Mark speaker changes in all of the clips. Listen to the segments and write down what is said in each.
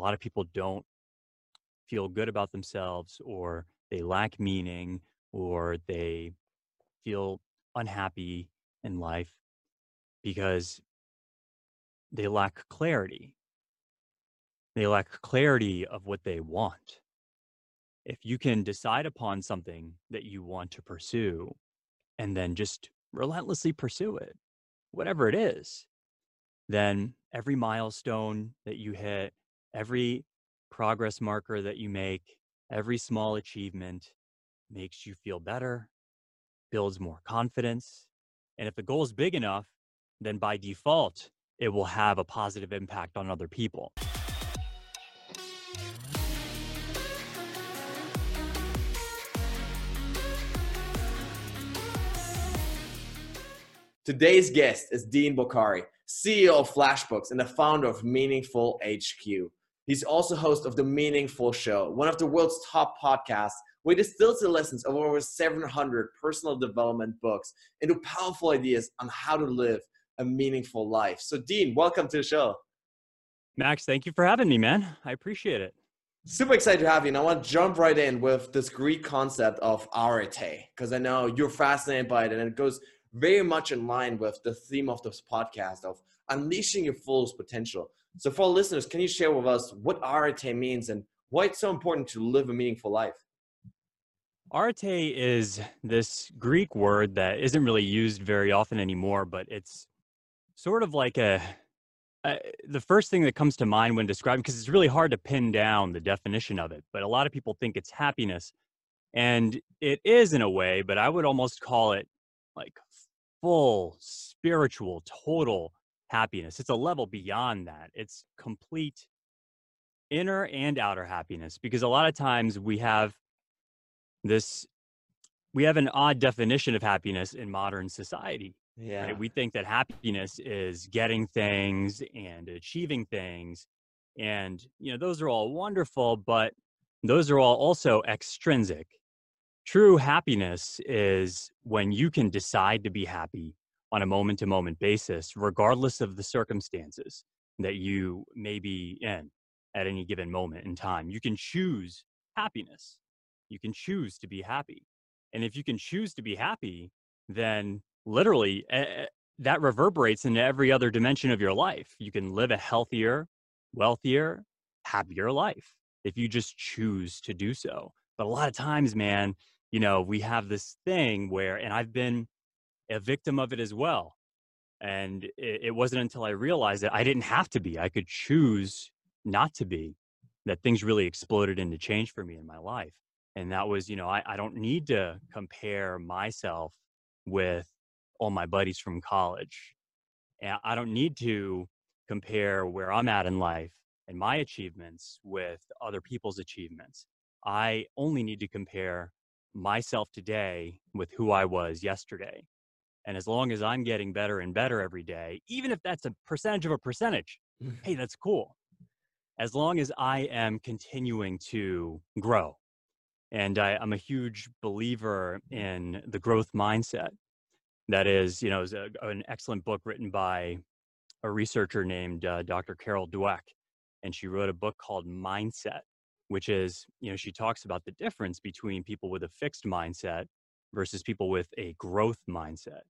Speaker 1: lot of people don't feel good about themselves or they lack meaning or they feel unhappy in life because they lack clarity. They lack clarity of what they want. If you can decide upon something that you want to pursue and then just relentlessly pursue it, whatever it is, then every milestone that you hit, every progress marker that you make, every small achievement makes you feel better, builds more confidence. And if the goal is big enough, then by default, it will have a positive impact on other people.
Speaker 2: Today's guest is Dean Bokhari, CEO of Flashbooks and the founder of Meaningful HQ. He's also host of The Meaningful Show, one of the world's top podcasts where he distills the lessons of over 700 personal development books into powerful ideas on how to live a meaningful life. So, Dean, welcome to the show.
Speaker 1: Max, thank you for having me, man. I appreciate it.
Speaker 2: Super excited to have you. And I want to jump right in with this Greek concept of arete, because I know you're fascinated by it and it goes very much in line with the theme of this podcast of unleashing your fullest potential. So, for listeners, can you share with us what arete means and why it's so important to live a meaningful life?
Speaker 1: Arete is this Greek word that isn't really used very often anymore, but it's sort of like a, a the first thing that comes to mind when describing because it's really hard to pin down the definition of it. But a lot of people think it's happiness, and it is in a way. But I would almost call it like full spiritual, total happiness. It's a level beyond that. It's complete inner and outer happiness because a lot of times we have this we have an odd definition of happiness in modern society. Yeah. Right? We think that happiness is getting things and achieving things. And, you know, those are all wonderful, but those are all also extrinsic. True happiness is when you can decide to be happy on a moment to moment basis, regardless of the circumstances that you may be in at any given moment in time. You can choose happiness you can choose to be happy. And if you can choose to be happy, then literally uh, that reverberates into every other dimension of your life. You can live a healthier, wealthier, happier life if you just choose to do so. But a lot of times, man, you know, we have this thing where, and I've been a victim of it as well. And it, it wasn't until I realized that I didn't have to be, I could choose not to be, that things really exploded into change for me in my life and that was you know I, I don't need to compare myself with all my buddies from college and i don't need to compare where i'm at in life and my achievements with other people's achievements i only need to compare myself today with who i was yesterday and as long as i'm getting better and better every day even if that's a percentage of a percentage hey that's cool as long as i am continuing to grow and I, am a huge believer in the growth mindset. That is, you know, is a, an excellent book written by a researcher named uh, Dr. Carol Dweck, and she wrote a book called Mindset, which is, you know, she talks about the difference between people with a fixed mindset versus people with a growth mindset.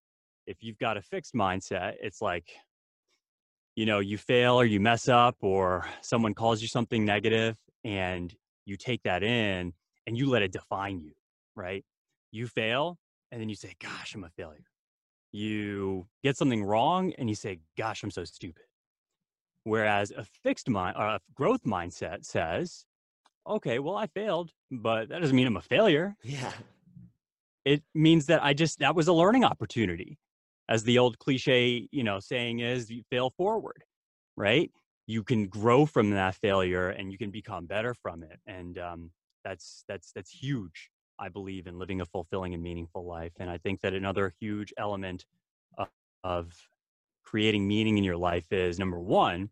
Speaker 1: If you've got a fixed mindset, it's like, you know, you fail or you mess up or someone calls you something negative and you take that in and you let it define you, right? You fail and then you say, gosh, I'm a failure. You get something wrong and you say, gosh, I'm so stupid. Whereas a fixed mind or a growth mindset says, okay, well, I failed, but that doesn't mean I'm a failure.
Speaker 2: Yeah.
Speaker 1: It means that I just, that was a learning opportunity. As the old cliche, you know, saying is, you fail forward, right? You can grow from that failure and you can become better from it. And um, that's that's that's huge i believe in living a fulfilling and meaningful life and i think that another huge element of, of creating meaning in your life is number one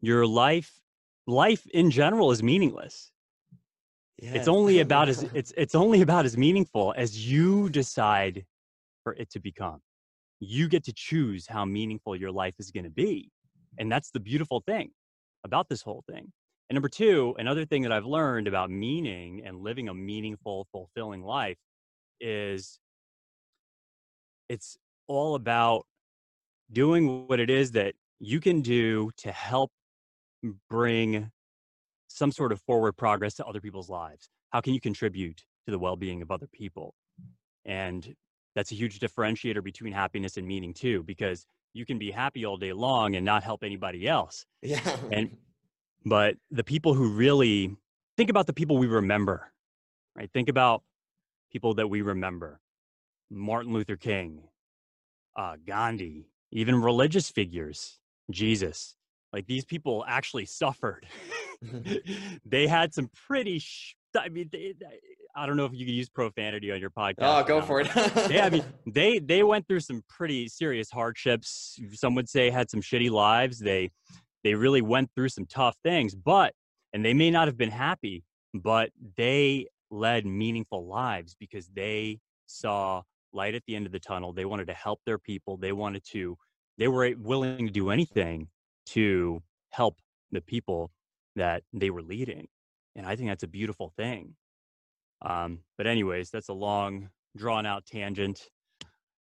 Speaker 1: your life life in general is meaningless it's only about as it's it's only about as meaningful as you decide for it to become you get to choose how meaningful your life is going to be and that's the beautiful thing about this whole thing. And number two, another thing that I've learned about meaning and living a meaningful, fulfilling life is it's all about doing what it is that you can do to help bring some sort of forward progress to other people's lives. How can you contribute to the well being of other people? And that's a huge differentiator between happiness and meaning, too, because you can be happy all day long and not help anybody else.
Speaker 2: Yeah.
Speaker 1: And but the people who really think about the people we remember, right? Think about people that we remember Martin Luther King, uh, Gandhi, even religious figures, Jesus. Like these people actually suffered. Mm-hmm. they had some pretty, sh- I mean, they, I don't know if you can use profanity on your oh, podcast.
Speaker 2: Oh, go for it.
Speaker 1: yeah, I mean, they they went through some pretty serious hardships. Some would say had some shitty lives. They they really went through some tough things, but and they may not have been happy, but they led meaningful lives because they saw light at the end of the tunnel. They wanted to help their people. They wanted to they were willing to do anything to help the people that they were leading. And I think that's a beautiful thing. Um, but anyways, that's a long drawn out tangent.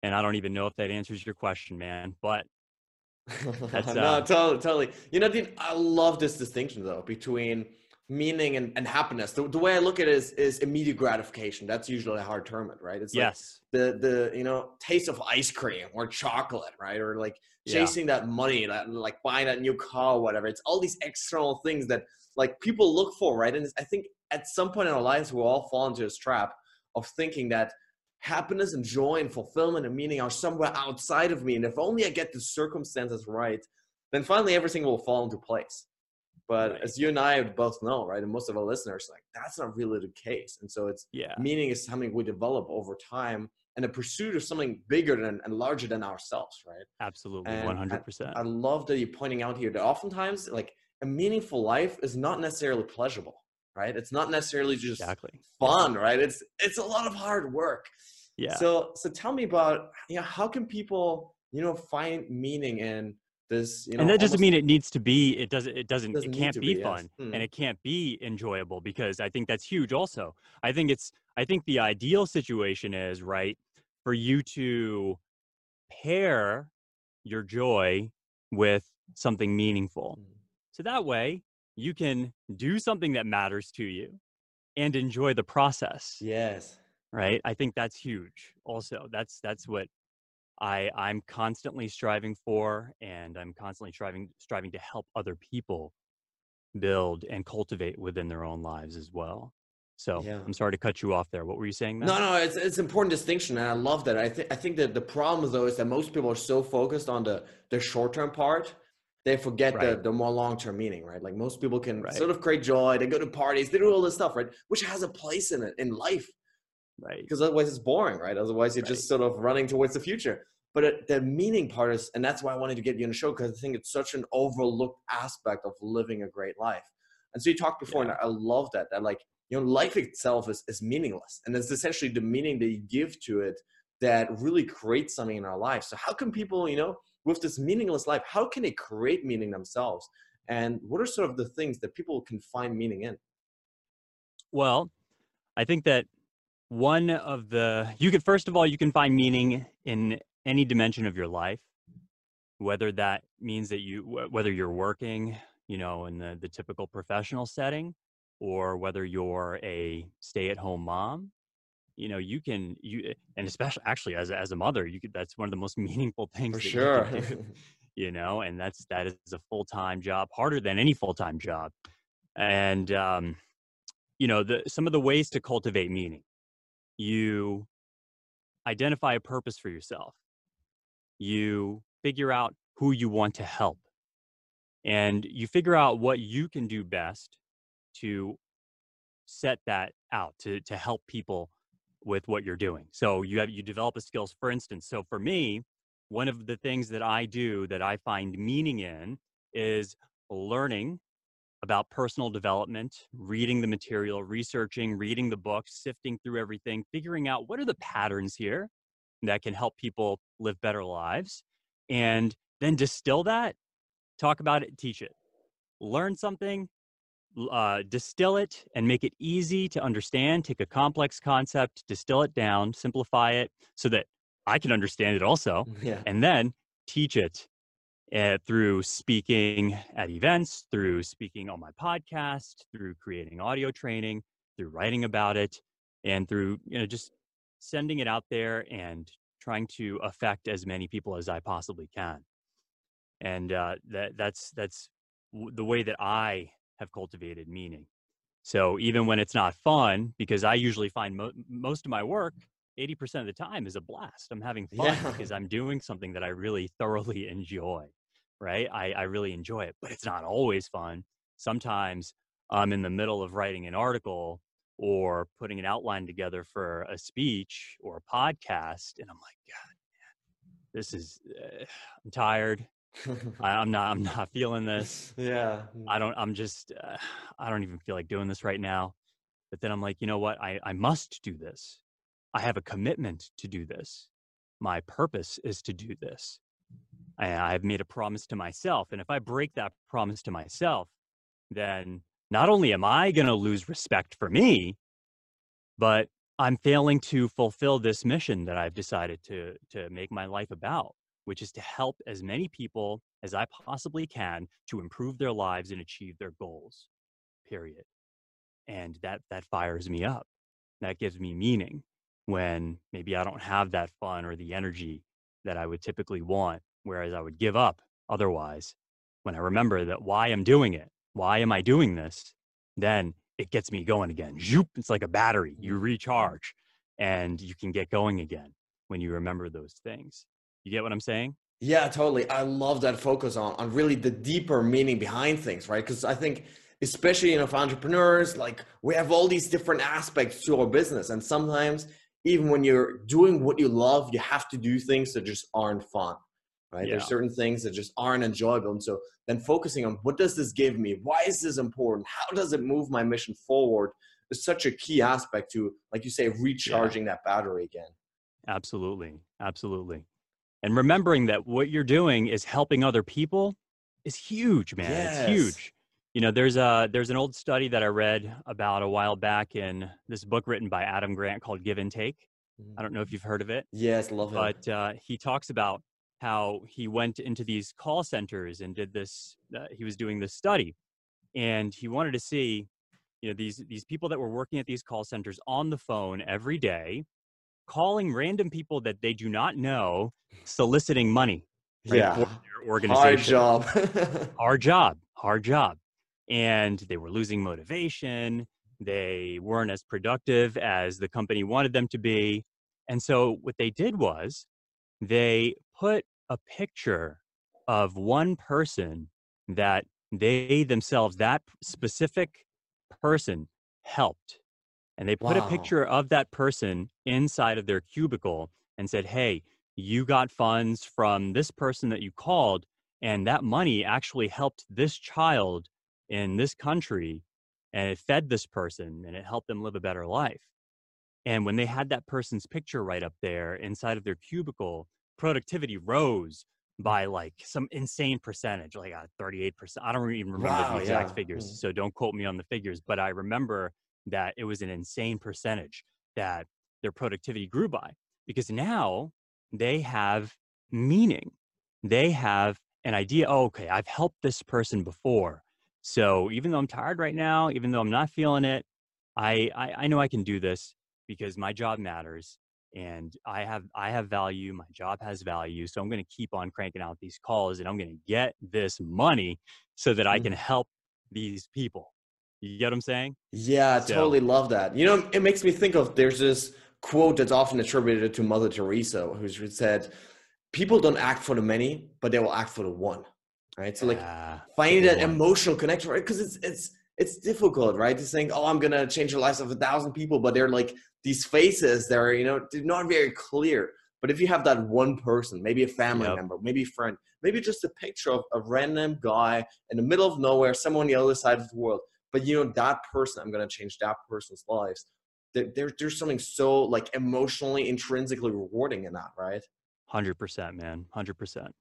Speaker 1: And I don't even know if that answers your question, man. But
Speaker 2: that's, uh, no, totally, totally. You know, I love this distinction though between meaning and, and happiness. The, the way I look at it is, is immediate gratification. That's usually how I term it, right? It's
Speaker 1: yes.
Speaker 2: Like the the you know taste of ice cream or chocolate, right? Or like chasing yeah. that money, that like buying that new car, or whatever. It's all these external things that like people look for, right? And I think at some point in our lives we all fall into this trap of thinking that happiness and joy and fulfillment and meaning are somewhere outside of me. And if only I get the circumstances right, then finally everything will fall into place. But right. as you and I both know, right, and most of our listeners, like that's not really the case. And so it's
Speaker 1: yeah,
Speaker 2: meaning is something we develop over time and a pursuit of something bigger than and larger than ourselves, right?
Speaker 1: Absolutely, one hundred percent.
Speaker 2: I love that you're pointing out here that oftentimes, like a meaningful life is not necessarily pleasurable, right? It's not necessarily just
Speaker 1: exactly.
Speaker 2: fun, right? It's it's a lot of hard work.
Speaker 1: Yeah.
Speaker 2: So so tell me about you know how can people you know find meaning in this you know
Speaker 1: and that doesn't mean it needs to be it doesn't it doesn't,
Speaker 2: doesn't
Speaker 1: it can't be,
Speaker 2: be,
Speaker 1: fun
Speaker 2: yes. hmm.
Speaker 1: and it can't be enjoyable because i think that's huge also i think it's i think the ideal situation is right for you to pair your joy with something meaningful
Speaker 2: Hmm.
Speaker 1: so that way you can do something that matters to you and enjoy the process
Speaker 2: yes
Speaker 1: right i think that's huge also that's that's what I I'm constantly striving for, and I'm constantly striving striving to help other people build and cultivate within their own lives as well. So
Speaker 2: Yeah.
Speaker 1: I'm sorry to cut you off there. What were you saying? Matt?
Speaker 2: No, no, it's it's an important distinction, and I love that. I think I think that the problem though is that most people are so focused on the the short term part, they forget the
Speaker 1: Right.
Speaker 2: the more long term meaning, right? Like most people can
Speaker 1: Right.
Speaker 2: sort of create joy, they go to parties, they do all this stuff, right? Which has a place in it in life,
Speaker 1: Right.
Speaker 2: because otherwise it's boring, right? Otherwise you're
Speaker 1: Right.
Speaker 2: just sort of running towards the future. But it, the meaning part is, and that's why I wanted to get you on the show because I think it's such an overlooked aspect of living a great life. And so you talked before, and I love that. That like you know, life itself is is meaningless, and it's essentially the meaning that you give to it that really creates something in our life. So how can people, you know, with this meaningless life, how can they create meaning themselves? And what are sort of the things that people can find meaning in?
Speaker 1: Well, I think that one of the you can first of all you can find meaning in any dimension of your life, whether that means that you whether you're working, you know, in the the typical professional setting, or whether you're a stay-at-home mom. You know, you can you and especially actually as a, as a mother, you could that's one of the most meaningful things
Speaker 2: For sure.
Speaker 1: you can do. You know, and that's that is a full-time job, harder than any full-time job. And um, you know, the some of the ways to cultivate meaning you identify a purpose for yourself you figure out who you want to help and you figure out what you can do best to set that out to to help people with what you're doing so you have you develop a skills for instance so for me one of the things that i do that i find meaning in is learning about personal development, reading the material, researching, reading the books, sifting through everything, figuring out what are the patterns here that can help people live better lives, and then distill that, talk about it, teach it. learn something, uh, distill it, and make it easy to understand. Take a complex concept, distill it down, simplify it so that I can understand it also,
Speaker 2: Yeah.
Speaker 1: and then teach it uh, through speaking at events, through speaking on my podcast, through creating audio training, through writing about it, and through you know just sending it out there and trying to affect as many people as I possibly can. And uh, that that's that's w- the way that I have cultivated meaning. So even when it's not fun, because I usually find mo- most of my work, 80% of the time is a blast. I'm having fun
Speaker 2: Yeah.
Speaker 1: because I'm doing something that I really thoroughly enjoy, right? I, I really enjoy it, but it's not always fun. Sometimes I'm in the middle of writing an article or putting an outline together for a speech or a podcast, and I'm like, God, man, this is, uh, I'm tired. I, I'm not, I'm not feeling this.
Speaker 2: yeah.
Speaker 1: I don't, I'm just, uh, I don't even feel like doing this right now. But then I'm like, you know what? I, I must do this. I have a commitment to do this. My purpose is to do this. And I've made a promise to myself. And if I break that promise to myself, then not only am I going to lose respect for me, but I'm failing to fulfill this mission that I've decided to, to make my life about, which is to help as many people as I possibly can to improve their lives and achieve their goals, period. And that, that fires me up. That gives me meaning when maybe I don't have that fun or the energy that I would typically want, whereas I would give up otherwise. When I remember that why I'm doing it, why am I doing this, then it gets me going again. Zoop, it's like a battery. You mm-hmm. recharge and you can get going again when you remember those things. You get what I'm saying?
Speaker 2: Yeah, totally. I love that focus on on really the deeper meaning behind things, right? Because I think, especially you know, for entrepreneurs, like we have all these different aspects to our business, and sometimes even when you're doing what you love, you have to do things that just aren't fun, right? There's certain things that just aren't enjoyable, and so then focusing on what does this give me? Why is this important? How does it move my mission forward? Is such a key aspect to, like you say, recharging that battery again.
Speaker 1: Absolutely. Absolutely. And remembering that what you're doing is helping other people is huge, man.
Speaker 2: Yes.
Speaker 1: It's huge. You know, there's a there's an old study that I read about a while back in this book written by Adam Grant called Give and Take. I don't know if you've heard of it,
Speaker 2: Yes, love it.
Speaker 1: but uh, he talks about how he went into these call centers and did this. Uh, he was doing this study, and he wanted to see, you know, these these people that were working at these call centers on the phone every day, calling random people that they do not know, soliciting money right,
Speaker 2: yeah,
Speaker 1: for their
Speaker 2: hard job.
Speaker 1: hard job, hard job. And they were losing motivation. They weren't as productive as the company wanted them to be. And so what they did was they put a picture of one person that they themselves, that specific person helped. And they put a picture of that person inside of their cubicle and said, Hey, you got funds from this person that you called, and that money actually helped this child in this country and it fed this person and it helped them live a better life. And when they had that person's picture right up there inside of their cubicle, productivity rose by like some insane percentage, like uh, 38%. I don't even remember
Speaker 2: Wow,
Speaker 1: the exact
Speaker 2: yeah.
Speaker 1: figures,
Speaker 2: Mm.
Speaker 1: so don't quote me on the figures, but I remember that it was an insane percentage that their productivity grew by because now they have meaning. They have an idea, oh, okay, I've helped this person before. So even though I'm tired right now, even though I'm not feeling it, I, I, I know I can do this because my job matters and I have I have value, my job has value. So I'm gonna keep on cranking out these calls and I'm gonna get this money so that I
Speaker 2: Mhm.
Speaker 1: can help these people. You get what I'm saying?
Speaker 2: Yeah, I
Speaker 1: So-
Speaker 2: totally love that. You know, it makes me think of there's this quote that's often attributed to Mother Teresa, who said, "People don't act for the many, but they will act for the one." Right. So like
Speaker 1: Ah,
Speaker 2: finding that
Speaker 1: one.
Speaker 2: emotional connection, right? Because it's it's it's difficult, right? To think, "Oh, I'm gonna change the lives of a thousand people," but they're like these faces that are, you know, they're not very clear. But if you have that one person, maybe a family
Speaker 1: Yep.
Speaker 2: member, maybe a friend, maybe just a picture of a random guy in the middle of nowhere, somewhere on the other side of the world, but you know that person i'm going to change that person's lives there, there, there's something so like emotionally intrinsically rewarding in that right
Speaker 1: hundred percent, man. Hundred percent.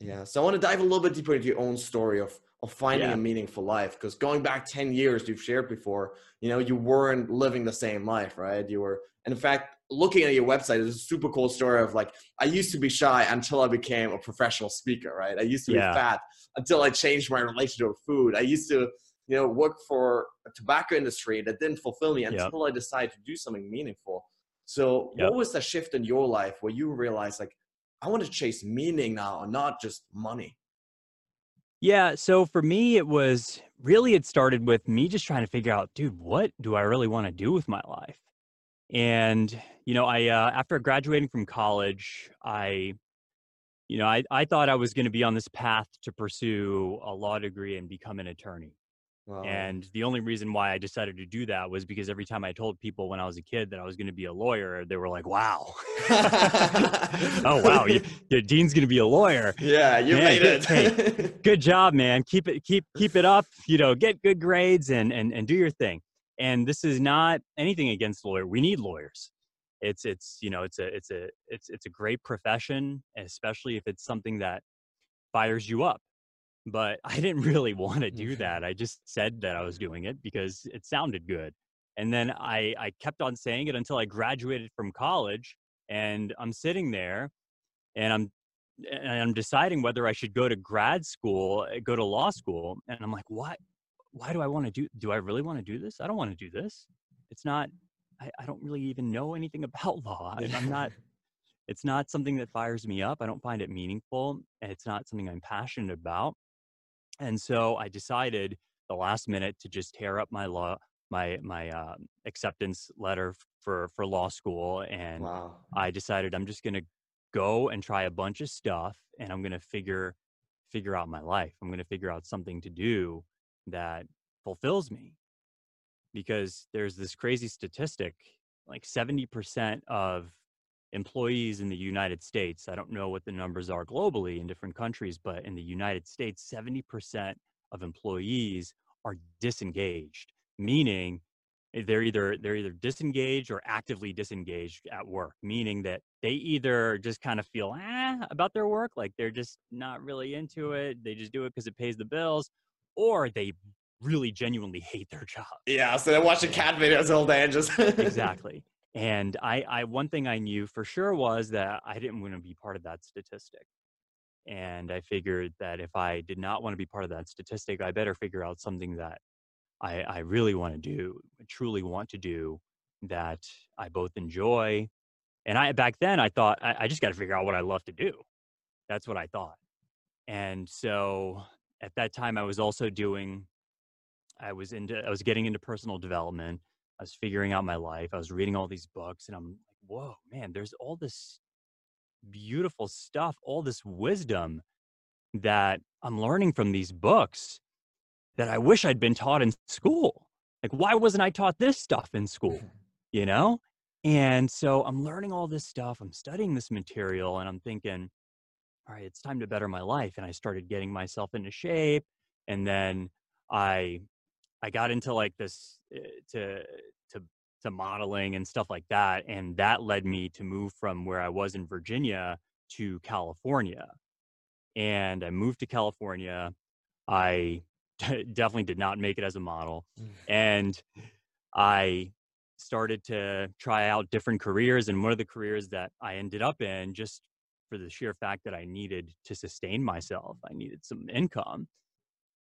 Speaker 2: yeah so i want to dive a little bit deeper into your own story of of finding
Speaker 1: Yeah.
Speaker 2: a meaningful life because going back 10 years you've shared before you know you weren't living the same life right you were and in fact looking at your website is a super cool story of like i used to be shy until i became a professional speaker right i used to
Speaker 1: Yeah.
Speaker 2: be fat until i changed my relationship with food i used to you know work for a tobacco industry that didn't fulfill me
Speaker 1: Yep.
Speaker 2: until i decided to do something meaningful so
Speaker 1: Yep.
Speaker 2: what was the shift in your life where you realized like i want to chase meaning now and not just money
Speaker 1: Yeah. So for me, it was really, it started with me just trying to figure out, dude, what do I really want to do with my life? And, you know, I, uh, after graduating from college, I, you know, I, I thought I was going to be on this path to pursue a law degree and become an attorney.
Speaker 2: Wow.
Speaker 1: And the only reason why I decided to do that was because every time I told people when I was a kid that I was going to be a lawyer, they were like, wow. oh, wow. You, your dean's going to be a lawyer.
Speaker 2: yeah you
Speaker 1: Man,
Speaker 2: made
Speaker 1: good-
Speaker 2: it
Speaker 1: good job man keep it keep keep it up you know get good grades and and, and do your thing and this is not anything against lawyer we need lawyers it's it's you know it's a it's a it's it's a great profession especially if it's something that fires you up but i didn't really want to do that i just said that i was doing it because it sounded good and then i i kept on saying it until i graduated from college and i'm sitting there and i'm and I'm deciding whether I should go to grad school, uh, go to law school, and I'm like, why? Why do I want to do? Do I really want to do this? I don't want to do this. It's not. I, I don't really even know anything about law. I'm not. It's not something that fires me up. I don't find it meaningful. and It's not something I'm passionate about. And so I decided the last minute to just tear up my law, my my um, acceptance letter for for law school, and
Speaker 2: wow
Speaker 1: I decided I'm just gonna go and try a bunch of stuff and I'm gonna figure figure out my life. I'm gonna figure out something to do that fulfills me. Because there's this crazy statistic, like 70% of employees in the United States, I don't know what the numbers are globally in different countries, but in the United States, 70% of employees are disengaged, meaning eh, they're either they're either disengaged or actively disengaged at work meaning that they either just kind of feel eh, about their work like they're just not really into it they just do it because it pays the bills or they really genuinely hate their job.
Speaker 2: Yeah so they're watching cat videos all day and just
Speaker 1: exactly and I, I one thing i knew for sure was that i didn't want to be part of that statistic and i figured that if i did not want to be part of that statistic i better figure out something that I, I really want to do, truly want to do that I both enjoy. And I back then I thought I, I just got to figure out what I love to do. That's what I thought. And so at that time I was also doing I was into I was getting into personal development. I was figuring out my life. I was reading all these books and I'm like, whoa, man, there's all this beautiful stuff, all this wisdom that I'm learning from these books that I wish I'd been taught in school. Like, why wasn't I taught this stuff in school? You know? And so I'm learning all this stuff. I'm studying this material and I'm thinking, all right, it's time to better my life. And I started getting myself into shape. And then I I got into like this uh, to to to modeling and stuff like that. And that led me to move from where I was in Virginia to California. And I moved to California. I definitely did not make it as a model. And I started to try out different careers. And one of the careers that I ended up in, just for the sheer fact that I needed to sustain myself, I needed some income,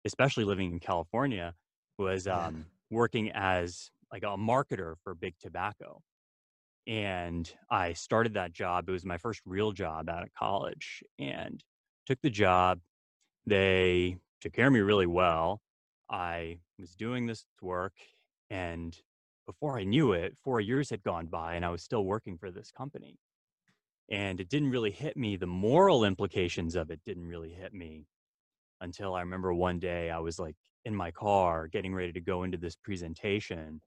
Speaker 1: especially living in California, was um, working as like a marketer for big tobacco. And I started that job. It was my first real job out of college and took the job. They took care of me really well. I was doing this work, and before I knew it, four years had gone by, and I was still working for this company. And it didn't really hit me. The moral implications of it didn't really hit me until I remember one day I was like in my car getting ready to go into this presentation.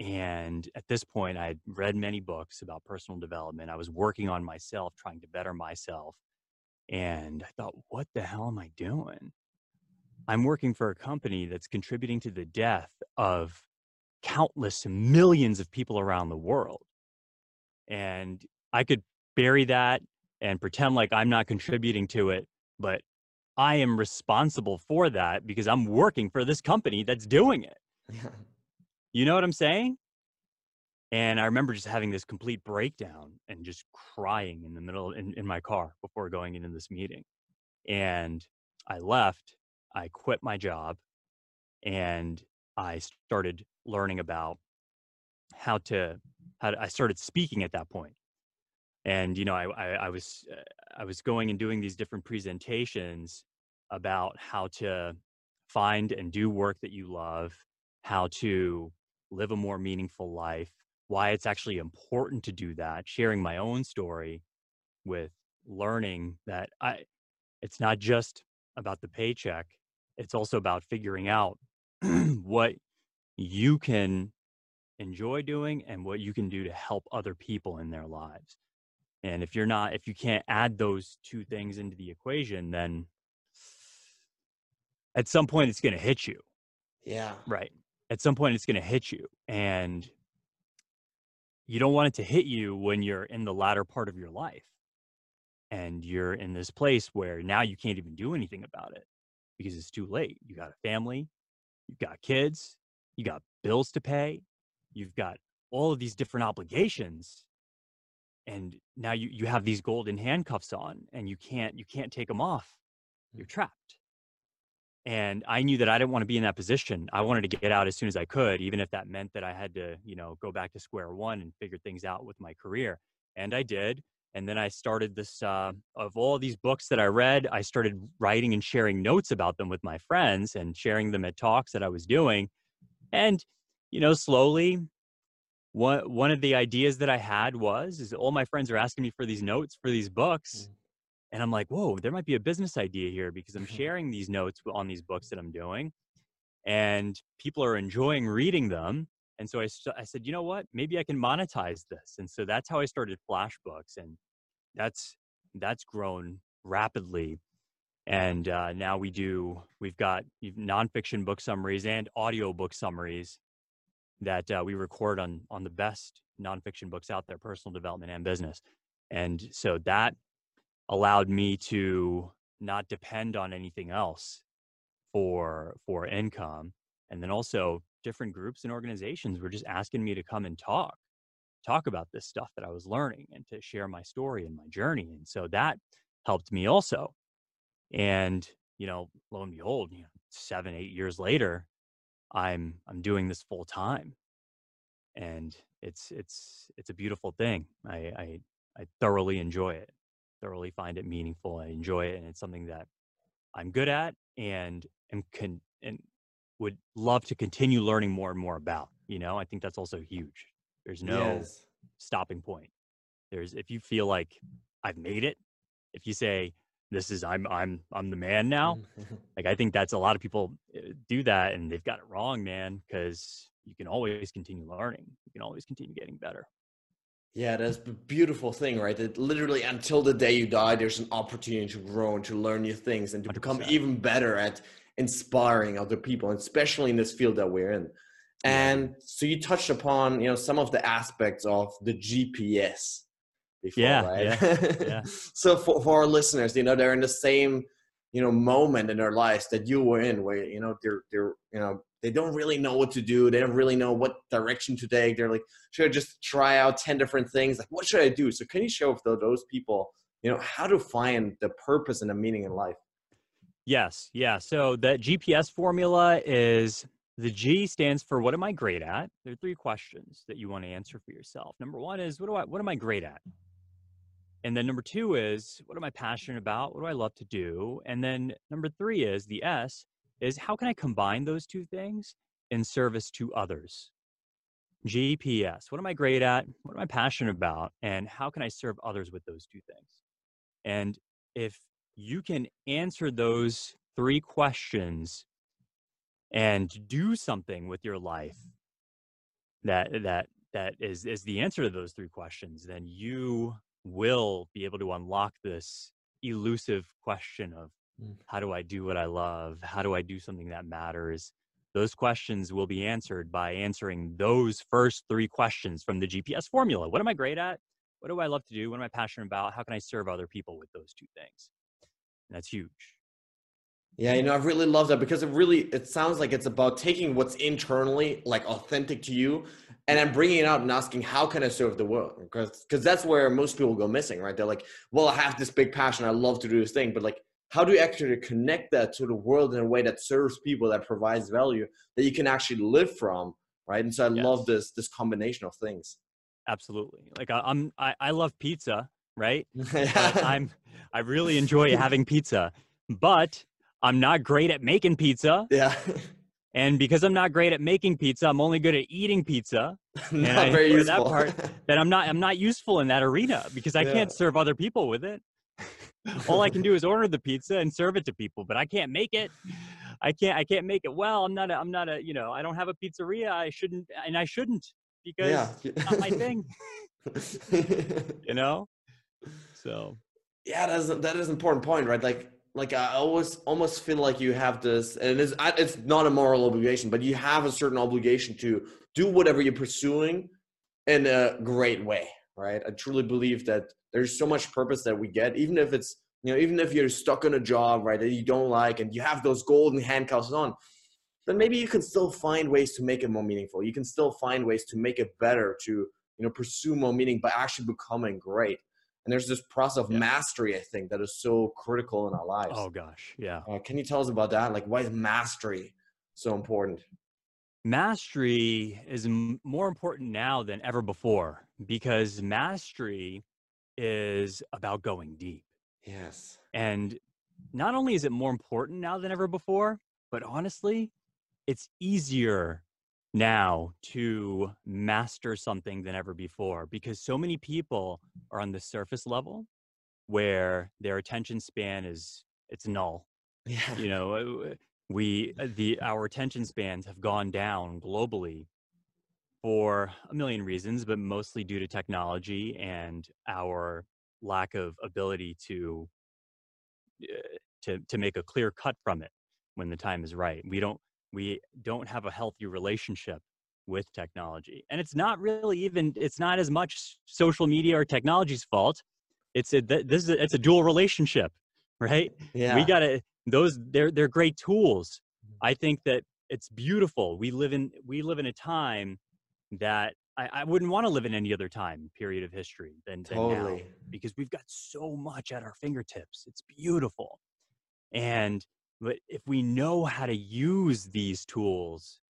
Speaker 1: And at this point, I had read many books about personal development. I was working on myself, trying to better myself. And I thought, what the hell am I doing? I'm working for a company that's contributing to the death of countless millions of people around the world. And I could bury that and pretend like I'm not contributing to it, but I am responsible for that because I'm working for this company that's doing it.
Speaker 2: Yeah.
Speaker 1: You know what I'm saying? And I remember just having this complete breakdown and just crying in the middle in, in my car before going into this meeting. And I left, I quit my job, and I started learning about how to how to, I started speaking at that point. And you know, I, I, I was uh, I was going and doing these different presentations about how to find and do work that you love, how to live a more meaningful life, why it's actually important to do that, sharing my own story with learning that I it's not just about the paycheck, it's also about figuring out what you can enjoy doing and what you can do to help other people in their lives. And if you're not, if you can't add those two things into the equation, then at some point it's going to hit you.
Speaker 2: Yeah.
Speaker 1: Right. At some point it's going to hit you. And you don't want it to hit you when you're in the latter part of your life and you're in this place where now you can't even do anything about it because it's too late. You got a family, you've got kids, you got bills to pay, you've got all of these different obligations and now you, you have these golden handcuffs on and you can't you can't take them off you're trapped. And i knew that i didn't want to be in that position. I wanted to get out as soon as i could even if that meant that i had to you know go back to square one and figure things out with my career. And i did and then i started this uh, of all these books that i read i started writing and sharing notes about them with my friends and sharing them at talks that i was doing. And you know slowly one one of the ideas that I had was is all my friends are asking me for these notes for these books. Mm. And I'm like, whoa, there might be a business idea here because I'm sharing these notes on these books that I'm doing. And people are enjoying reading them. And so I, I said, you know what? Maybe I can monetize this. And so that's how I started Flashbooks. And that's that's grown rapidly. And uh, now we do, we've got nonfiction book summaries and audio book summaries that uh, we record on on the best nonfiction books out there, personal development and business. And so that allowed me to not depend on anything else for for income. And then also different groups and organizations were just asking me to come and talk, talk about this stuff that I was learning and to share my story and my journey. And so that helped me also. And, you know, lo and behold, you know, seven, eight years later, I'm I'm doing this full time, and it's it's it's a beautiful thing. I, I I thoroughly enjoy it, thoroughly find it meaningful. I enjoy it, and it's something that I'm good at, and and can and would love to continue learning more and more about. You know, I think that's also huge. There's no yes. stopping point. There's if you feel like I've made it, if you say this is I'm I'm I'm the man now. like I think that's a lot of people eh, do that and they've got it wrong, man, because you can always continue learning. You can always continue getting better.
Speaker 2: Yeah, that's a beautiful thing, right? That literally until the day you die, there's an opportunity to grow and to learn new things and to 100%. become even better at inspiring other people, especially in this field that we're in. And so you touched upon, you know, some of the aspects of the GPS before, yeah, right? Yeah, yeah. so for, for our listeners, you know, they're in the same, you know, moment in their lives that you were in where, you know, they're, they're, you know, they don't really know what to do. They don't really know what direction to take. They're like, should I just try out 10 different things? Like, what should I do? So can you show those people, you know, how to find the purpose and the meaning in life?
Speaker 1: Yes. Yeah. So that GPS formula is the G stands for what am I great at? There are three questions that you want to answer for yourself. Number one is what do I what am I great at? And then number two is what am I passionate about? What do I love to do? And then number three is the S is how can I combine those two things in service to others? GPS, what am I great at? What am I passionate about? And how can I serve others with those two things? And if you can answer those three questions and do something with your life that that that is is the answer to those three questions then you will be able to unlock this elusive question of mm. how do I do what I love? How do I do something that matters? Those questions will be answered by answering those first three questions from the GPS formula. What am I great at? What do I love to do? What am I passionate about? How can I serve other people with those two things? And that's huge.
Speaker 2: Yeah, you know, I really love that because it really it sounds like it's about taking what's internally like authentic to you and then bringing it out and asking how can I serve the world? Because because that's where most people go missing, right? They're like, well, I have this big passion, I love to do this thing, but like how do you actually connect that to the world in a way that serves people that provides value that you can actually live from, right? And so I
Speaker 1: Yes.
Speaker 2: love this this combination of things.
Speaker 1: Absolutely. Like I, I'm I, I love pizza, right?
Speaker 2: Yeah.
Speaker 1: I'm I really enjoy having pizza, but I'm not great at making pizza.
Speaker 2: yeah.
Speaker 1: And because I'm not great at making pizza, I'm only good at eating pizza.
Speaker 2: Not
Speaker 1: I-
Speaker 2: very useful.
Speaker 1: that part, That I'm not I'm not useful in that arena because I
Speaker 2: Yeah.
Speaker 1: can't serve other people with it. All I can do is order the pizza and serve it to people, but I can't make it. I can't I can't make it well. I'm not a, I'm not a, you know, I don't have a pizzeria. I shouldn't and I shouldn't because
Speaker 2: yeah.
Speaker 1: it's not my thing, you know? So,
Speaker 2: yeah that is that is an important point right like like i always almost feel like you have this and it's it's not a moral obligation but you have a certain obligation to do whatever you're pursuing in a great way right? I truly believe that there's so much purpose that we get even if it's you know even if you're stuck in a job right that you don't like and you have those golden handcuffs on then maybe you can still find ways to make it more meaningful. You can still find ways to make it better to you know pursue more meaning by actually becoming great and there's this process of
Speaker 1: Yeah.
Speaker 2: mastery i think that is so critical in our lives
Speaker 1: oh gosh, yeah.
Speaker 2: uh, can you tell us about that like why is mastery so important
Speaker 1: Mastery is m- more important now than ever before because mastery is about going deep.
Speaker 2: yes
Speaker 1: And not only is it more important now than ever before, but honestly, it's easier now to master something than ever before because so many people are on the surface level where their attention span is it's null
Speaker 2: yeah.
Speaker 1: you know we uh, the our attention spans have gone down globally for a million reasons but mostly due to technology and our lack of ability to uh, to to make a clear cut from it when the time is right. We don't we don't have a healthy relationship with technology. And it's not really even it's not as much social media or technology's fault. It's a th- this is a, it's a dual relationship right?
Speaker 2: Yeah.
Speaker 1: we gotta those they're they're great tools. Mm-hmm. I think that it's beautiful. We live in we live in a time that i, I wouldn't want to live in any other time period of history than, than now because we've got so much at our fingertips. It's beautiful. And but if we know how to use these tools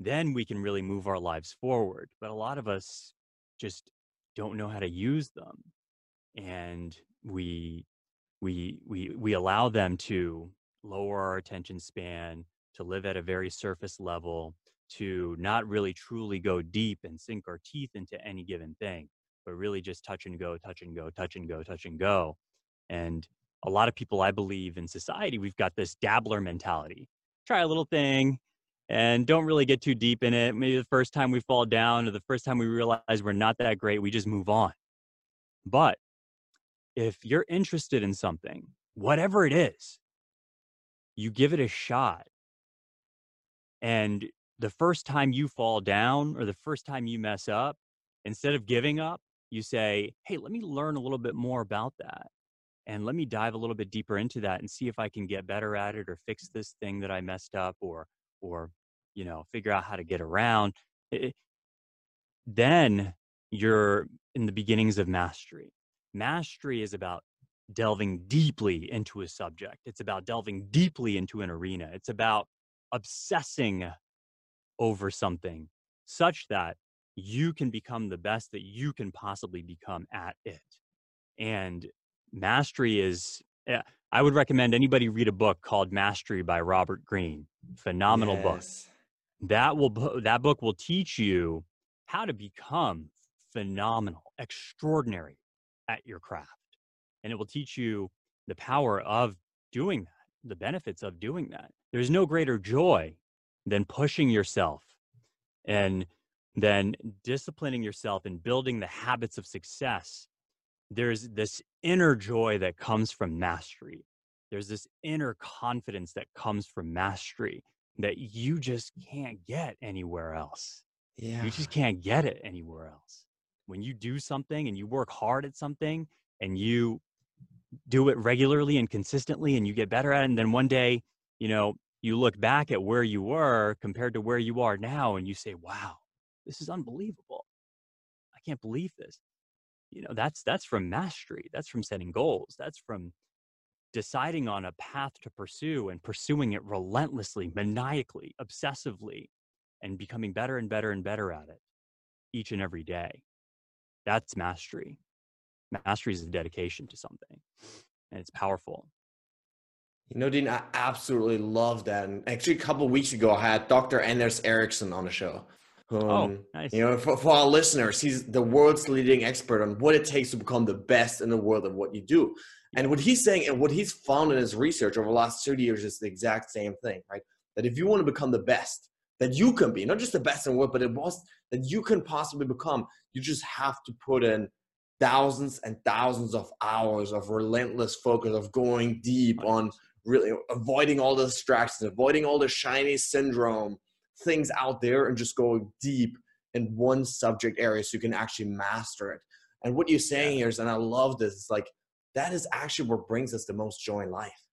Speaker 1: then we can really move our lives forward but a lot of us just don't know how to use them and we we we we allow them to lower our attention span to live at a very surface level to not really truly go deep and sink our teeth into any given thing but really just touch and go touch and go touch and go touch and go and a lot of people i believe in society we've got this dabbler mentality try a little thing and don't really get too deep in it maybe the first time we fall down or the first time we realize we're not that great we just move on but if you're interested in something, whatever it is, you give it a shot. And the first time you fall down or the first time you mess up, instead of giving up, you say, Hey, let me learn a little bit more about that. And let me dive a little bit deeper into that and see if I can get better at it or fix this thing that I messed up or, or, you know, figure out how to get around. It- then you're in the beginnings of mastery. Mastery is about delving deeply into a subject. It's about delving deeply into an arena. It's about obsessing over something such that you can become the best that you can possibly become at it. And mastery is, yeah, I would recommend anybody read a book called Mastery by Robert Greene. Phenomenal book that will that book will teach you how to become phenomenal extraordinary at your craft and it will teach you the power of doing that the benefits of doing that there's no greater joy than pushing yourself and then disciplining yourself and building the habits of success there's this inner joy that comes from mastery there's this inner confidence that comes from mastery that you just can't get anywhere else.
Speaker 2: Yeah.
Speaker 1: You just can't get it anywhere else. When you do something and you work hard at something and you do it regularly and consistently and you get better at it, and then one day you know, you look back at where you were compared to where you are now and you say, wow, this is unbelievable. I can't believe this. You know, that's that's from mastery. That's from setting goals. That's from deciding on a path to pursue and pursuing it relentlessly, maniacally, obsessively, and becoming better and better and better at it each and every day. That's mastery. Mastery is a dedication to something, and it's powerful.
Speaker 2: You know, Dean, I absolutely love that. And actually, a couple weeks ago, I had Dr. Anders Ericsson on the show.
Speaker 1: Um, oh, nice.
Speaker 2: You know, for, for our listeners, he's the world's leading expert on what it takes to become the best in the world of what you do. And what he's saying and what he's found in his research over the last 30 years is the exact same thing, right? That if you want to become the best that you can be, not just the best in the world, but it was that you can possibly become, you just have to put in thousands and thousands of hours of relentless focus, of going deep on really avoiding all the distractions, avoiding all the shiny syndrome things out there, and just going deep in one subject area so you can actually master it. And what you're saying here is, and I love this, it's like that is actually what brings us the most joy in life.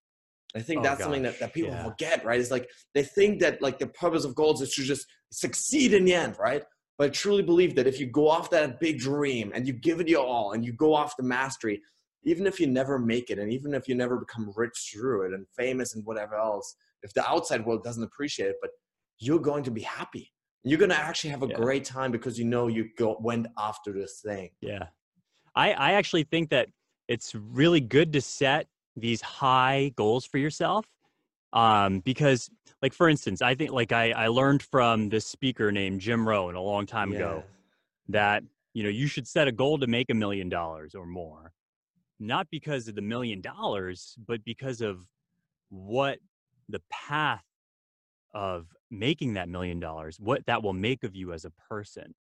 Speaker 2: I think oh, that's gosh. something that, that people yeah. forget, right? It's like they think that like the purpose of goals is to just succeed in the end, right? But I truly believe that if you go off that big dream and you give it your all and you go off the mastery, even if you never make it and even if you never become rich through it and famous and whatever else, if the outside world doesn't appreciate it, but you're going to be happy. You're going to actually have a yeah. great time because you know you go, went after this thing.
Speaker 1: Yeah. I, I actually think that it's really good to set these high goals for yourself um, because like for instance i think like I, I learned from this speaker named jim rohn a long time yeah. ago that you know you should set a goal to make a million dollars or more not because of the million dollars but because of what the path of making that million dollars what that will make of you as a person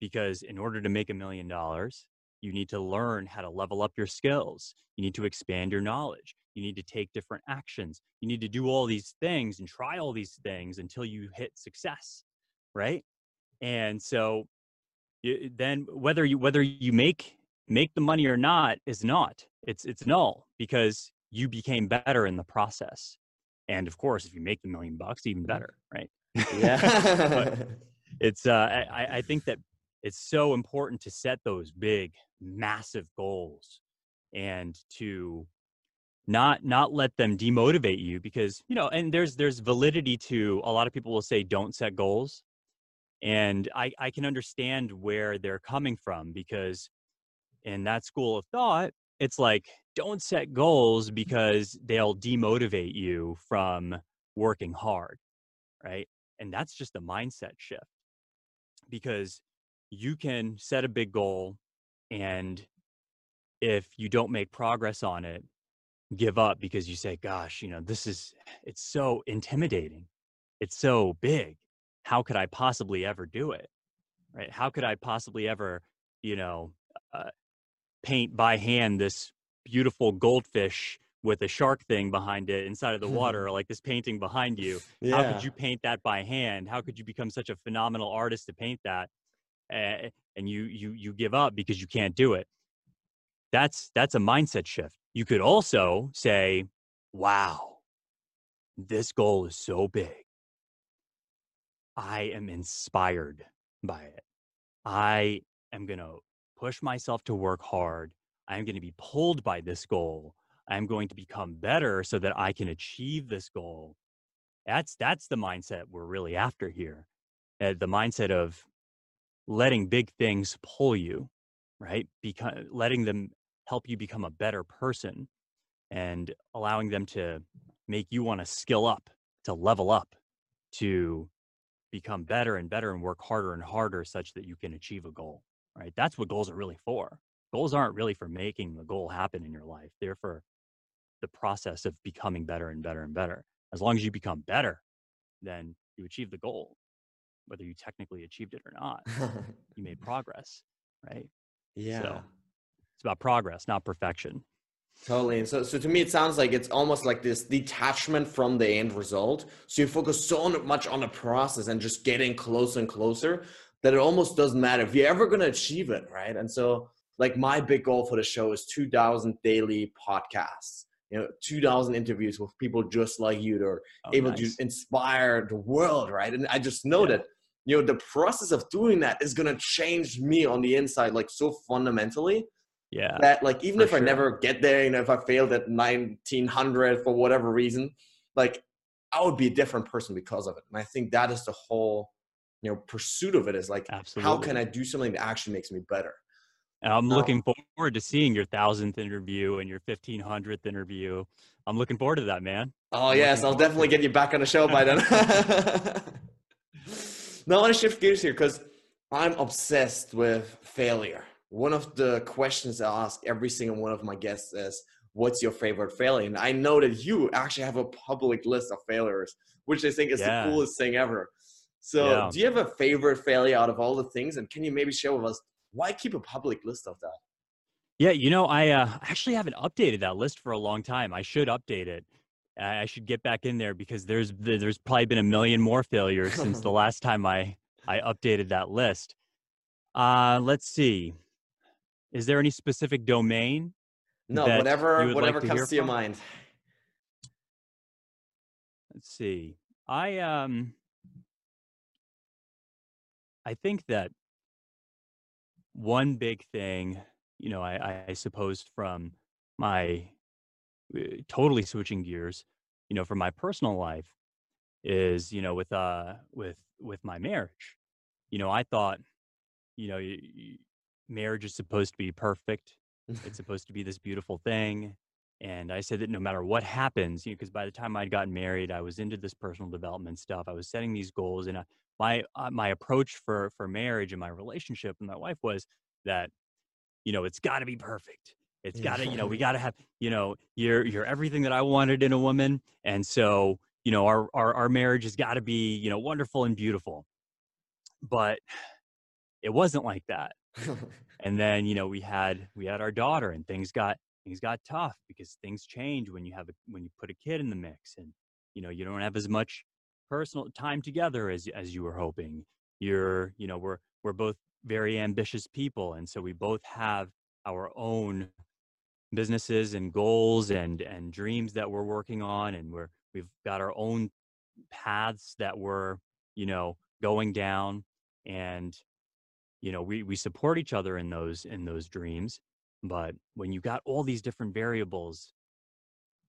Speaker 1: because in order to make a million dollars you need to learn how to level up your skills. You need to expand your knowledge. You need to take different actions. You need to do all these things and try all these things until you hit success, right? And so you, then whether you whether you make make the money or not is not. It's it's null because you became better in the process. And of course, if you make the million bucks, even better, right?
Speaker 2: Yeah.
Speaker 1: it's uh, I, I think that it's so important to set those big massive goals and to not not let them demotivate you because you know and there's there's validity to a lot of people will say don't set goals and i i can understand where they're coming from because in that school of thought it's like don't set goals because they'll demotivate you from working hard right? And that's just a mindset shift because you can set a big goal and if you don't make progress on it give up because you say gosh you know this is it's so intimidating. It's so big. How could i possibly ever do it? Right? How could i possibly ever you know uh, paint by hand this beautiful goldfish with a shark thing behind it inside of the mm-hmm. water like this painting behind you. Yeah. how could you paint that by hand? How could you become such a phenomenal artist to paint that? And you you you give up because you can't do it. That's that's a mindset shift. You could also say wow this goal is so big. I am inspired by it. I am going to push myself to work hard i'm going to be pulled by this goal i'm going to become better so that i can achieve this goal that's that's the mindset we're really after here uh, the mindset of letting big things pull you, right? Because letting them help you become a better person and allowing them to make you want to skill up, to level up, to become better and better and work harder and harder such that you can achieve a goal, right? That's what goals are really for. Goals aren't really for making the goal happen in your life. They're for the process of becoming better and better and better. As long as you become better, then you achieve the goal whether you technically achieved it or not. you made progress, right?
Speaker 2: Yeah. So
Speaker 1: it's about progress, not perfection.
Speaker 2: Totally. And so, so to me, it sounds like it's almost like this detachment from the end result. So you focus so much on the process and just getting closer and closer that it almost doesn't matter if you're ever going to achieve it, right? And so, like my big goal for the show is 2,000 daily podcasts. you know 2000 interviews with people just like you that are
Speaker 1: Oh,
Speaker 2: able
Speaker 1: nice.
Speaker 2: to inspire the world right and i just know
Speaker 1: Yeah.
Speaker 2: that you know the process of doing that is going to change me on the inside like so fundamentally
Speaker 1: yeah.
Speaker 2: that like even if i never get there you know if i failed at 1900 for whatever reason like i would be a different person because of it and i think that is the whole you know pursuit of it is like
Speaker 1: Absolutely.
Speaker 2: how can i do something that actually makes me better
Speaker 1: And I'm
Speaker 2: Now-
Speaker 1: looking forward to seeing your thousandth interview and your fifteen hundredth interview. I'm looking forward to that, man.
Speaker 2: Oh
Speaker 1: I'm
Speaker 2: yes, I'll definitely get you back on the show by then. now I want to shift gears here because I'm obsessed with failure. One of the questions I ask every single one of my guests is, "What's your favorite failure?" And I know that you actually have a public list of failures, which I think is
Speaker 1: Yeah.
Speaker 2: the coolest thing ever. So,
Speaker 1: Yeah.
Speaker 2: do you have a favorite failure out of all the things? And can you maybe share with us why keep a public list of that?
Speaker 1: Yeah, you know, I uh, actually haven't updated that list for a long time. I should update it. I should get back in there because there's there's probably been a million more failures since the last time I I updated that list. Uh, let's see. Is there any specific domain?
Speaker 2: No,
Speaker 1: that
Speaker 2: whatever
Speaker 1: like
Speaker 2: whatever
Speaker 1: to
Speaker 2: comes to your
Speaker 1: from?
Speaker 2: mind.
Speaker 1: Let's see. I um I think that one big thing, you know, I, I suppose from my uh, totally switching gears, you know, from my personal life is, you know, with uh with with my marriage. You know, I thought, you know, marriage is supposed to be perfect. It's supposed to be this beautiful thing. And I said that no matter what happens, you know, because by the time I'd gotten married, I was into this personal development stuff. I was setting these goals, and uh, my uh, my approach for for marriage and my relationship with my wife was that, you know, it's got to be perfect. It's got to, you know, we got to have, you know, you're you're everything that I wanted in a woman, and so you know, our our our marriage has got to be, you know, wonderful and beautiful. But it wasn't like that and then you know we had we had our daughter and things got things got tough because things change when you have a when you put a kid in the mix and you know you don't have as much personal time together as as you were hoping. You're you know we're we're both very ambitious people and so we both have our own businesses and goals and and dreams that we're working on and we're we've got our own paths that we're you know going down. And you know we we support each other in those in those dreams but when you got all these different variables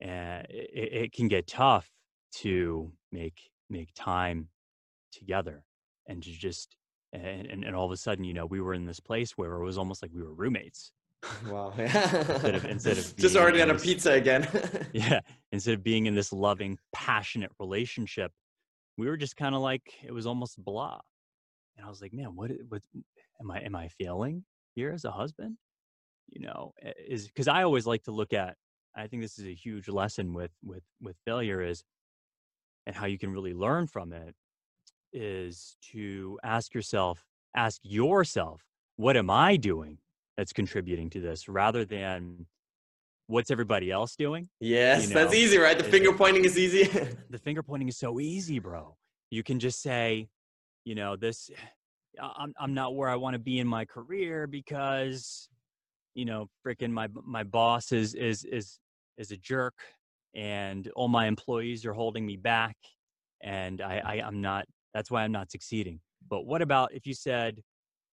Speaker 1: uh, it, it can get tough to make make time together and to just and, and and all of a sudden you know we were in this place where it was almost like we were roommates
Speaker 2: wow.
Speaker 1: instead of instead of
Speaker 2: just already on a pizza again.
Speaker 1: yeah instead of being in this loving passionate relationship we were just kind of like it was almost blah and i was like man what what am i am i failing here as a husband you know is because i always like to look at i think this is a huge lesson with with with failure is and how you can really learn from it is to ask yourself ask yourself what am i doing that's contributing to this rather than what's everybody else doing
Speaker 2: yes,
Speaker 1: You
Speaker 2: that's easy, right? The finger pointing is easy.
Speaker 1: the finger pointing is so easy, bro. You can just say, you know, this I'm I'm not where I want to be in my career because you know, freaking my my boss is is is is a jerk and all my employees are holding me back and I, I I'm not that's why I'm not succeeding. But what about if you said,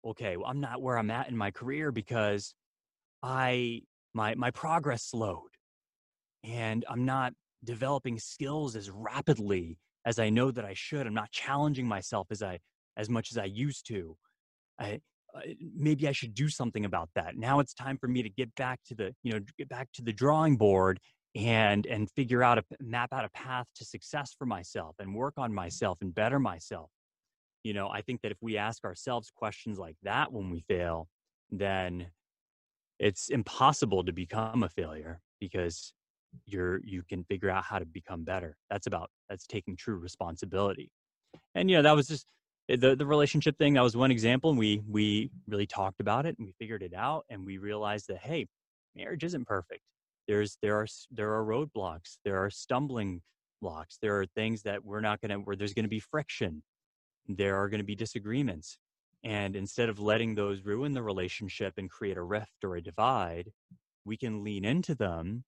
Speaker 1: okay, well, I'm not where I'm at in my career because I my my progress slowed and I'm not developing skills as rapidly as I know that I should. I'm not challenging myself as I as much as I used to. I uh, maybe I should do something about that. Now it's time for me to get back to the you know get back to the drawing board and and figure out a map out a path to success for myself and work on myself and better myself. You know, I think that if we ask ourselves questions like that when we fail, then it's impossible to become a failure because you're you can figure out how to become better that's about that's taking true responsibility and you know that was just Eh, the the relationship thing that was one example and we we really talked about it and we figured it out and we realized that hey marriage isn't perfect. There's there are there are roadblocks there are stumbling blocks there are things that we're not going to where there's going to be friction. There are going to be disagreements and instead of letting those ruin the relationship and create a rift or a divide we can lean into them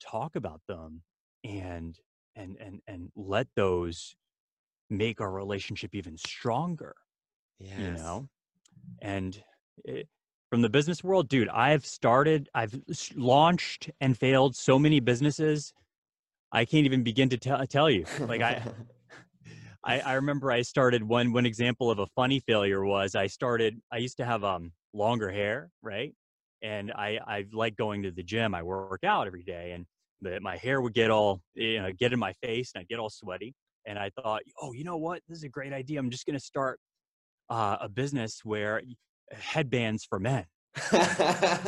Speaker 1: talk about them and and and and let those make our relationship even stronger
Speaker 2: yes.
Speaker 1: you know and it, from the business world dude i've started i've launched and failed so many businesses i can't even begin to tell tell you like i I, I remember I started one one example of a funny failure was I started I used to have um longer hair, right? And I I like going to the gym. I work out every day and the, my hair would get all you know get in my face and I'd get all sweaty. And I thought, oh, you know what? This is a great idea. I'm just going to start uh, a business where headbands for men. I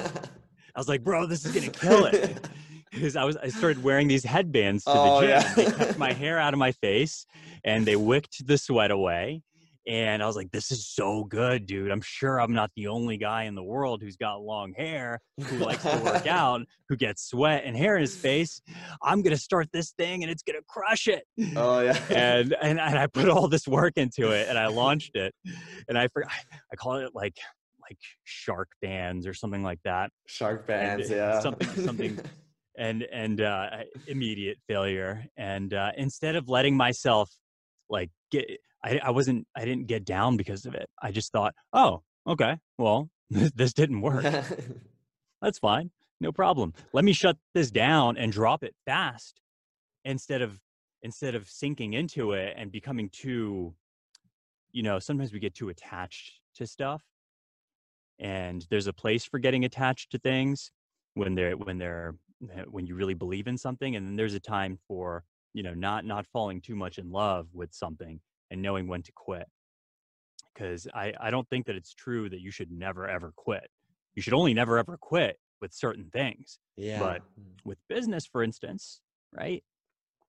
Speaker 1: was like, bro, this is going to kill it. because I was I started wearing these headbands to
Speaker 2: Oh,
Speaker 1: the gym.
Speaker 2: yeah.
Speaker 1: they kept my hair out of my face and they wicked the sweat away. And I was like, this is so good, dude. I'm sure I'm not the only guy in the world who's got long hair, who likes to work out, who gets sweat and hair in his face. I'm gonna start this thing and it's gonna crush it.
Speaker 2: oh yeah.
Speaker 1: And and, and I put all this work into it and I launched it. And I forgot I call it like like shark bands or something like that
Speaker 2: Shark bands,
Speaker 1: uh,
Speaker 2: yeah.
Speaker 1: something- something and and uh immediate failure and uh instead of letting myself like get I, I wasn't i didn't get down because of it. I just thought oh okay well this didn't work. That's fine no problem. Let me shut this down and drop it fast instead of instead of sinking into it and becoming too you know sometimes we get too attached to stuff and there's a place for getting attached to things when they're when they're uh, when you really believe in something and then there's a time for you know not not falling too much in love with something and knowing when to quit because i i don't think that it's true that you should never ever quit you should only never ever quit with certain things
Speaker 2: yeah.
Speaker 1: but- with business for instance right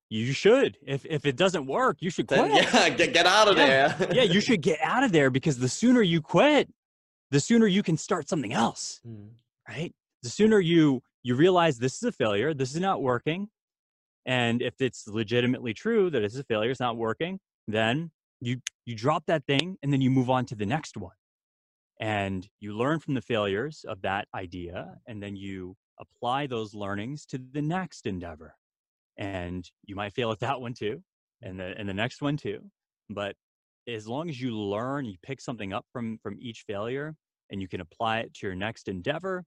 Speaker 1: you should if if it doesn't work you should quit
Speaker 2: then, yeah, get, get out of
Speaker 1: Yeah.
Speaker 2: there.
Speaker 1: yeah you should get out of there because the sooner you quit the sooner you can start something else
Speaker 2: Mm.
Speaker 1: right the sooner you you realize this is a failure this is not working and if it's legitimately true that it's a failure it's not working then you you drop that thing and then you move on to the next one. And you learn from the failures of that idea and then you apply those learnings to the next endeavor. And you might fail at that one too and the and the next one too but as long as you learn you pick something up from from each failure and you can apply it to your next endeavor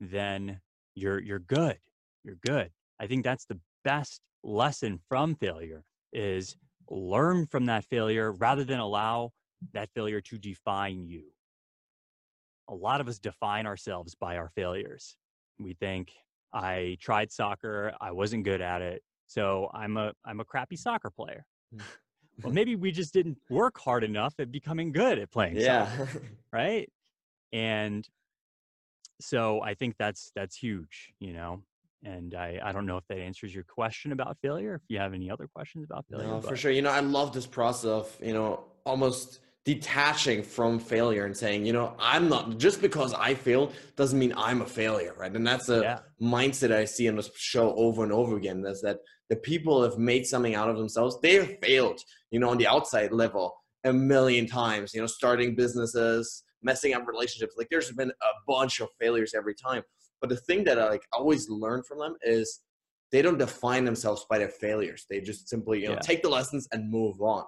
Speaker 1: then you're you're good. You're good. I think that's the best lesson from failure is learn from that failure rather than allow that failure to define you. A lot of us define ourselves by our failures. We think i tried soccer i wasn't good at it so i'm a i'm a crappy soccer player.
Speaker 2: Mm.
Speaker 1: well maybe we just didn't work hard enough at becoming good at playing
Speaker 2: Yeah.
Speaker 1: soccer right? And so i think that's that's huge you know and i i don't know if that answers your question about failure if you have any other questions about failure
Speaker 2: No, for sure. You know, I love this process of, you know, almost detaching from failure and saying, you know, I'm not just because I failed doesn't mean I'm a failure, right? And that's a
Speaker 1: yeah
Speaker 2: mindset I see on this show over and over again. Is that the people have made something out of themselves. They have failed, you know, on the outside level a million times. You know, starting businesses, messing up relationships. Like there's been a bunch of failures every time. But the thing that I like always learn from them is they don't define themselves by their failures. They just simply, you know,
Speaker 1: Yeah.
Speaker 2: take the lessons and move on.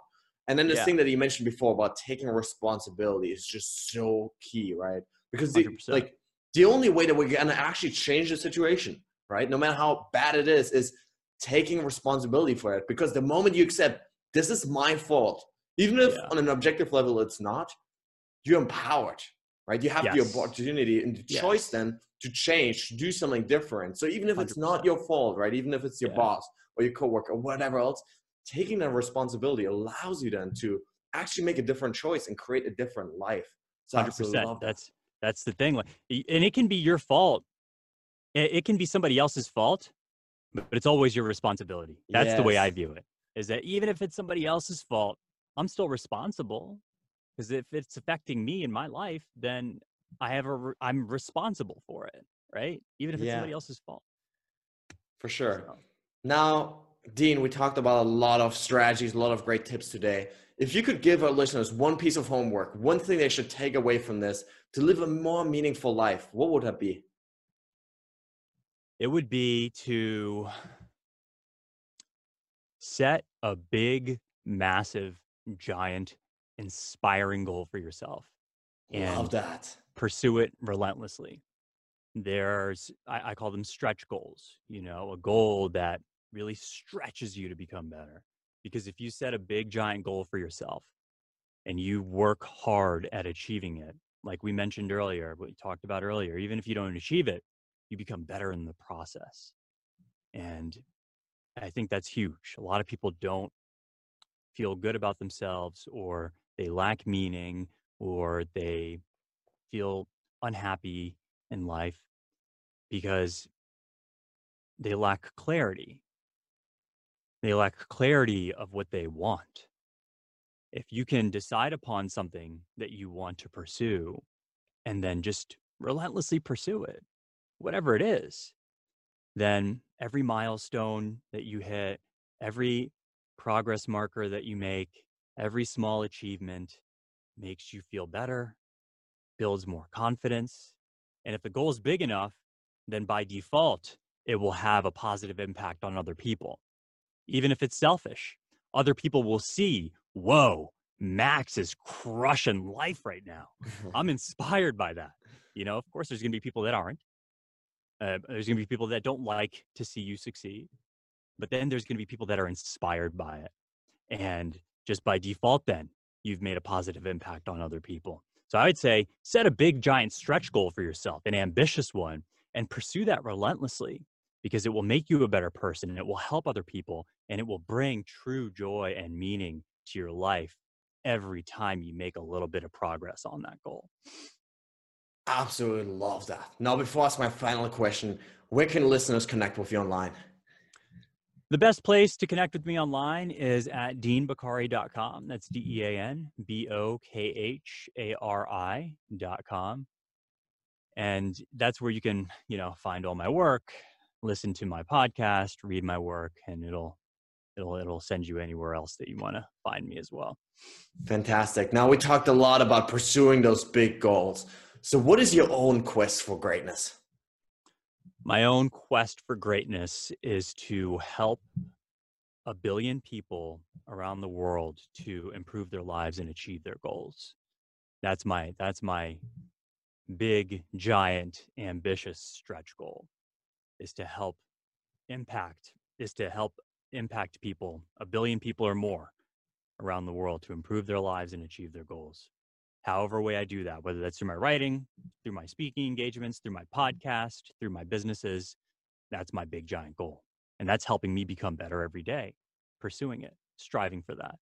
Speaker 2: And then this
Speaker 1: Yeah.
Speaker 2: thing that you mentioned before about taking responsibility is just so key, right? Because the, like the only way that we're gonna actually change the situation, right? No matter how bad it is, is taking responsibility for it. Because the moment you accept this is my fault, even if
Speaker 1: Yeah.
Speaker 2: on an objective level it's not, you're empowered, right? You have
Speaker 1: Yes.
Speaker 2: the opportunity and the
Speaker 1: Yes.
Speaker 2: choice then to change, to do something different. So even if it's not
Speaker 1: 100%.
Speaker 2: your fault, right? Even if it's your
Speaker 1: Yeah.
Speaker 2: boss or your coworker or whatever else, taking that responsibility allows you then to actually make a different choice and create a different life. So
Speaker 1: hundred
Speaker 2: absolutely
Speaker 1: percent.
Speaker 2: love that.
Speaker 1: That's that's the thing. Like, and it can be your fault. It, can be somebody else's fault, but but it's always your responsibility. That's the way I view it. Is that even if it's somebody else's fault, I'm still responsible. Because if it's affecting me in my life, then I have a re- I'm responsible for it, right? Even if it's
Speaker 2: Yeah.
Speaker 1: somebody else's fault.
Speaker 2: For sure.
Speaker 1: So,
Speaker 2: Now, Dean, we talked about a lot of strategies, a lot of great tips today. If you could give our listeners one piece of homework, one thing they should take away from this to live a more meaningful life, what would that be?
Speaker 1: It would be to set a big, massive, giant, inspiring goal for yourself
Speaker 2: Love that.
Speaker 1: pursue it relentlessly. There's, I, I call them stretch goals, you know, a goal that really stretches you to become better. Because if you set a big, giant goal for yourself and you work hard at achieving it, like we mentioned earlier, what we talked about earlier, even if you don't achieve it, you become better in the process. And I think that's huge. A lot of people don't feel good about themselves or they lack meaning or they feel unhappy in life because they lack clarity. They lack clarity of what they want. If you can decide upon something that you want to pursue and then just relentlessly pursue it, whatever it is, then every milestone that you hit, every progress marker that you make, every small achievement makes you feel better, builds more confidence. And if the goal is big enough, then by default, it will have a positive impact on other people. Even if it's selfish, other people will see, whoa, Max is crushing life right now. I'm inspired by that. You know, of course, there's going to be people that aren't. Uh, there's going to be people that don't like to see you succeed. But then there's going to be people that are inspired by it. And just by default, then you've made a positive impact on other people. So I would say set a big, giant stretch goal for yourself, an ambitious one, and pursue that relentlessly because it will make you a better person and it will help other people and it will bring true joy and meaning to your life every time you make a little bit of progress on that goal.
Speaker 2: Absolutely love that. Now, before I ask my final question, where can listeners connect with you online?
Speaker 1: The best place to connect with me online is at deanbokhari.com. That's D E A N B O K H A R I.com. And that's where you can, you know, find all my work, listen to my podcast, read my work, and it'll it'll it'll send you anywhere else that you want to find me as well.
Speaker 2: Fantastic. Now we talked a lot about pursuing those big goals. So what is your own quest for greatness?
Speaker 1: My own quest for greatness is to help a billion people around the world to improve their lives and achieve their goals. That's my that's my big giant ambitious stretch goal is to help impact is to help impact people, a billion people or more around the world to improve their lives and achieve their goals. However, way I do that, whether that's through my writing, through my speaking engagements, through my mm-hmm. podcast, through my businesses, that's my big giant goal. And that's helping me become better every day, pursuing it, striving for that.